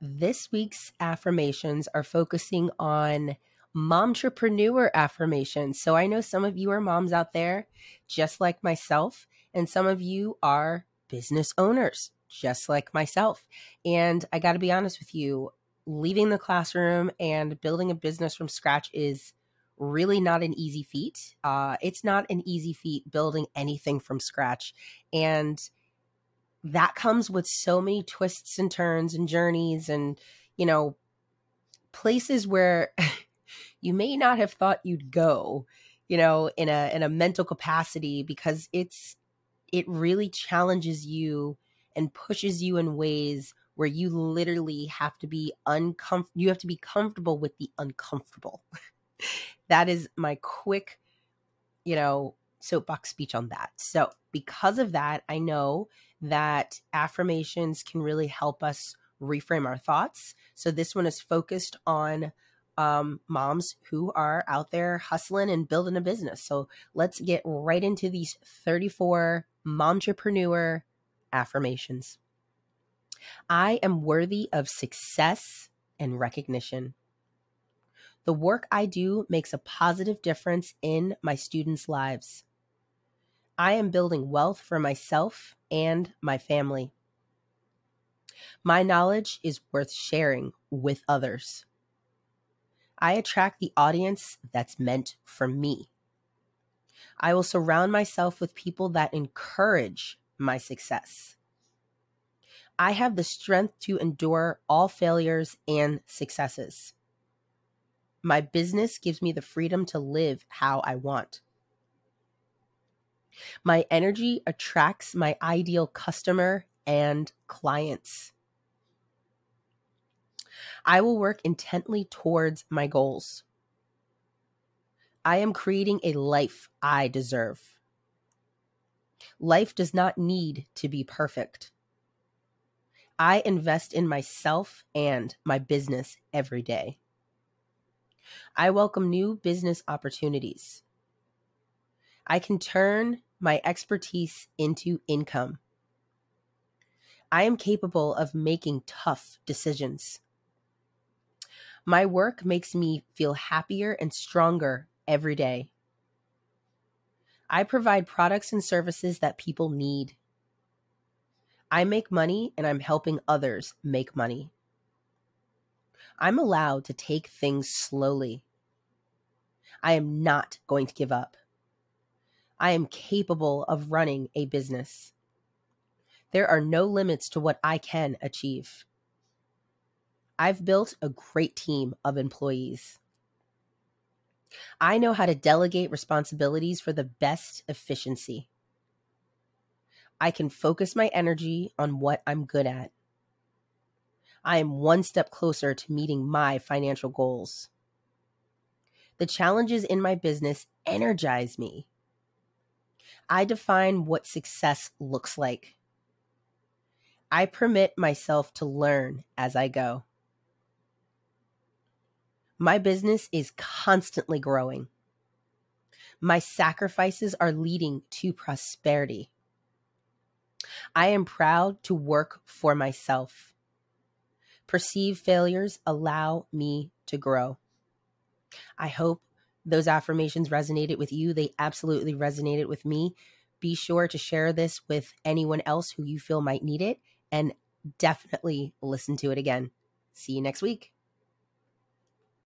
This week's affirmations are focusing on momtrepreneur affirmations. So I know some of you are moms out there, just like myself, and some of you are business owners, just like myself. And I got to be honest with you, leaving the classroom and building a business from scratch is really not an easy feat. Uh, it's not an easy feat building anything from scratch. And that comes with so many twists and turns and journeys and, you know, places where you may not have thought you'd go, you know, in a in a mental capacity because it's it really challenges you and pushes you in ways where you literally have to be uncomfortable you have to be comfortable with the uncomfortable. that is my quick, you know, soapbox speech on that. So, because of that, I know that affirmations can really help us reframe our thoughts. So, this one is focused on um, moms who are out there hustling and building a business. So, let's get right into these 34 momtrepreneur affirmations. I am worthy of success and recognition. The work I do makes a positive difference in my students' lives. I am building wealth for myself and my family. My knowledge is worth sharing with others. I attract the audience that's meant for me. I will surround myself with people that encourage my success. I have the strength to endure all failures and successes. My business gives me the freedom to live how I want. My energy attracts my ideal customer and clients. I will work intently towards my goals. I am creating a life I deserve. Life does not need to be perfect. I invest in myself and my business every day. I welcome new business opportunities. I can turn my expertise into income. I am capable of making tough decisions. My work makes me feel happier and stronger every day. I provide products and services that people need. I make money and I'm helping others make money. I'm allowed to take things slowly. I am not going to give up. I am capable of running a business. There are no limits to what I can achieve. I've built a great team of employees. I know how to delegate responsibilities for the best efficiency. I can focus my energy on what I'm good at. I am one step closer to meeting my financial goals. The challenges in my business energize me. I define what success looks like. I permit myself to learn as I go. My business is constantly growing. My sacrifices are leading to prosperity. I am proud to work for myself. Perceived failures allow me to grow. I hope those affirmations resonated with you. They absolutely resonated with me. Be sure to share this with anyone else who you feel might need it and definitely listen to it again. See you next week.